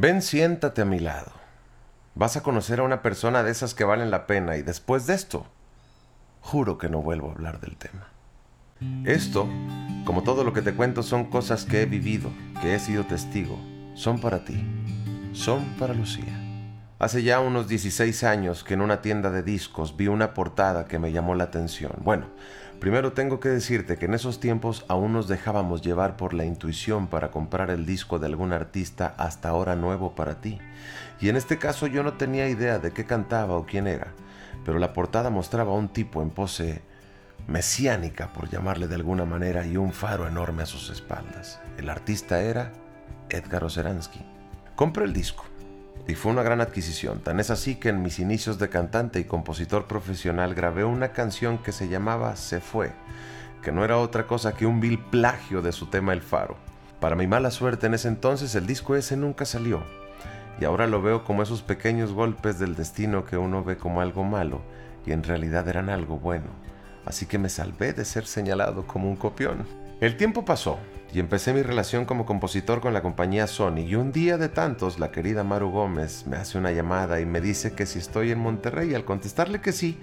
Ven, siéntate a mi lado. Vas a conocer a una persona de esas que valen la pena y después de esto, juro que no vuelvo a hablar del tema. Esto, como todo lo que te cuento, son cosas que he vivido, que he sido testigo. Son para ti. Son para Lucía. Hace ya unos 16 años que en una tienda de discos vi una portada que me llamó la atención. Bueno, primero tengo que decirte que en esos tiempos aún nos dejábamos llevar por la intuición para comprar el disco de algún artista hasta ahora nuevo para ti. Y en este caso yo no tenía idea de qué cantaba o quién era, pero la portada mostraba a un tipo en pose mesiánica, por llamarle de alguna manera, y un faro enorme a sus espaldas. El artista era Edgar Oceransky. Compré el disco y fue una gran adquisición. Tan es así que en mis inicios de cantante y compositor profesional grabé una canción que se llamaba Se fue, que no era otra cosa que un vil plagio de su tema El Faro. Para mi mala suerte en ese entonces el disco ese nunca salió. Y ahora lo veo como esos pequeños golpes del destino que uno ve como algo malo y en realidad eran algo bueno. Así que me salvé de ser señalado como un copión. El tiempo pasó y empecé mi relación como compositor con la compañía Sony y un día de tantos la querida Maru Gómez me hace una llamada y me dice que si estoy en Monterrey al contestarle que sí,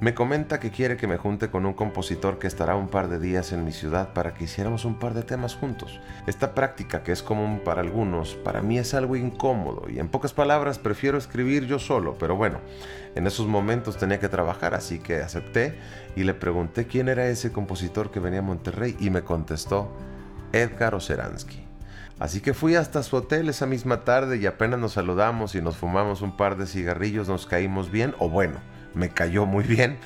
me comenta que quiere que me junte con un compositor que estará un par de días en mi ciudad para que hiciéramos un par de temas juntos. Esta práctica que es común para algunos, para mí es algo incómodo y en pocas palabras prefiero escribir yo solo, pero bueno, en esos momentos tenía que trabajar, así que acepté y le pregunté quién era ese compositor que venía a Monterrey y me contestó Edgar Oceransky. Así que fui hasta su hotel esa misma tarde y apenas nos saludamos y nos fumamos un par de cigarrillos, nos caímos bien, o bueno, me cayó muy bien.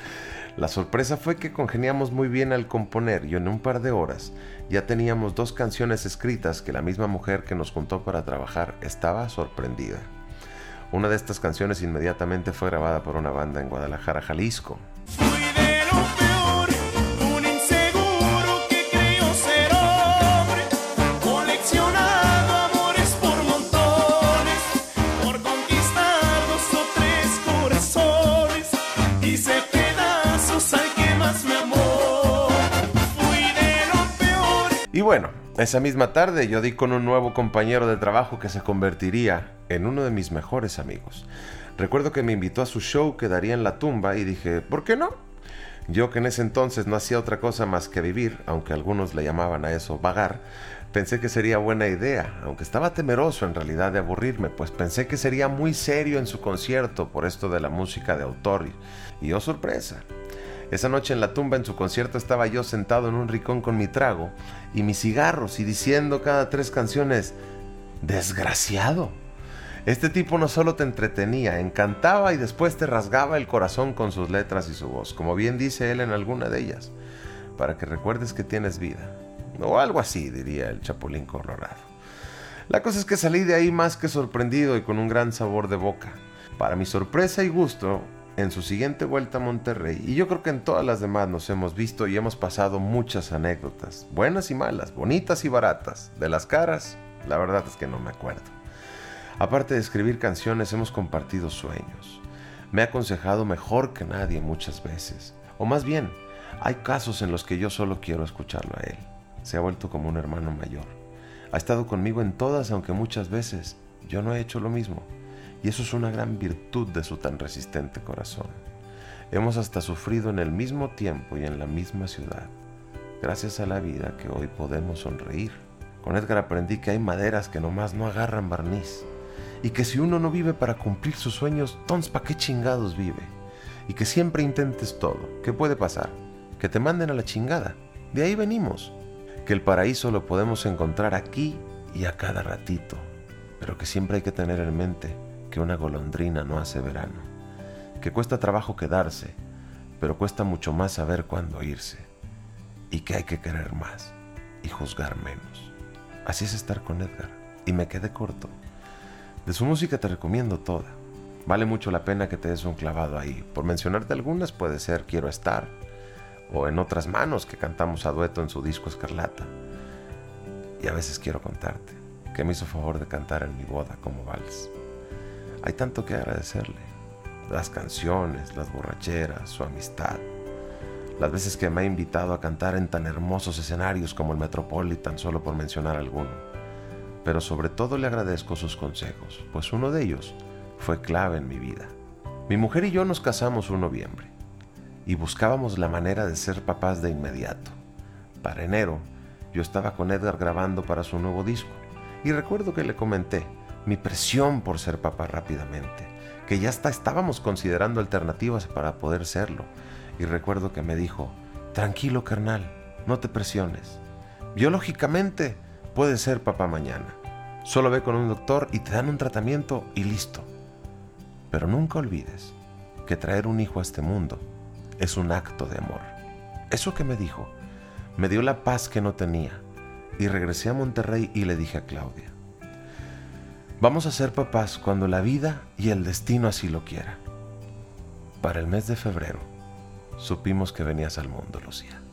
La sorpresa fue que congeniamos muy bien al componer y en un par de horas ya teníamos dos canciones escritas que la misma mujer que nos juntó para trabajar estaba sorprendida. Una de estas canciones inmediatamente fue grabada por una banda en Guadalajara, Jalisco. Bueno, esa misma tarde yo di con un nuevo compañero de trabajo que se convertiría en uno de mis mejores amigos. Recuerdo que me invitó a su show que daría en la tumba y dije, ¿por qué no? Yo que en ese entonces no hacía otra cosa más que vivir, aunque algunos le llamaban a eso vagar, pensé que sería buena idea, aunque estaba temeroso en realidad de aburrirme, pues pensé que sería muy serio en su concierto por esto de la música de autor. Y oh sorpresa, esa noche en la tumba en su concierto estaba yo sentado en un ricón con mi trago y mis cigarros y diciendo cada tres canciones, desgraciado. Este tipo no solo te entretenía, encantaba y después te rasgaba el corazón con sus letras y su voz, como bien dice él en alguna de ellas, para que recuerdes que tienes vida. O algo así, diría el Chapulín Colorado. La cosa es que salí de ahí más que sorprendido y con un gran sabor de boca. Para mi sorpresa y gusto, en su siguiente vuelta a Monterrey, y yo creo que en todas las demás nos hemos visto y hemos pasado muchas anécdotas, buenas y malas, bonitas y baratas. De las caras, la verdad es que no me acuerdo. Aparte de escribir canciones, hemos compartido sueños. Me ha aconsejado mejor que nadie muchas veces. O más bien, hay casos en los que yo solo quiero escucharlo a él. Se ha vuelto como un hermano mayor. Ha estado conmigo en todas, aunque muchas veces yo no he hecho lo mismo. Y eso es una gran virtud de su tan resistente corazón. Hemos hasta sufrido en el mismo tiempo y en la misma ciudad. Gracias a la vida que hoy podemos sonreír. Con Edgar aprendí que hay maderas que nomás no agarran barniz. Y que si uno no vive para cumplir sus sueños, entonces ¿para qué chingados vive? Y que siempre intentes todo. ¿Qué puede pasar? Que te manden a la chingada. De ahí venimos. Que el paraíso lo podemos encontrar aquí y a cada ratito. Pero que siempre hay que tener en mente que una golondrina no hace verano, que cuesta trabajo quedarse, pero cuesta mucho más saber cuándo irse, y que hay que querer más y juzgar menos. Así es estar con Edgar, y me quedé corto. De su música te recomiendo toda. Vale mucho la pena que te des un clavado ahí. Por mencionarte algunas puede ser Quiero estar, o En otras manos que cantamos a dueto en su disco Escarlata. Y a veces quiero contarte que me hizo favor de cantar en mi boda como vals. Hay tanto que agradecerle. Las canciones, las borracheras, su amistad. Las veces que me ha invitado a cantar en tan hermosos escenarios como el Metropolitan, solo por mencionar alguno. pero sobre todo le agradezco sus consejos, pues uno de ellos fue clave en mi vida. Mi mujer y yo nos casamos un noviembre y buscábamos la manera de ser papás de inmediato. Para enero, yo estaba con Edgar grabando para su nuevo disco y recuerdo que le comenté mi presión por ser papá rápidamente, que ya hasta estábamos considerando alternativas para poder serlo. Y recuerdo que me dijo, tranquilo carnal, no te presiones. Biológicamente puedes ser papá mañana. Solo ve con un doctor y te dan un tratamiento y listo. Pero nunca olvides que traer un hijo a este mundo es un acto de amor. Eso que me dijo me dio la paz que no tenía y regresé a Monterrey y le dije a Claudia, vamos a ser papás cuando la vida y el destino así lo quiera. Para el mes de febrero supimos que venías al mundo, Lucía.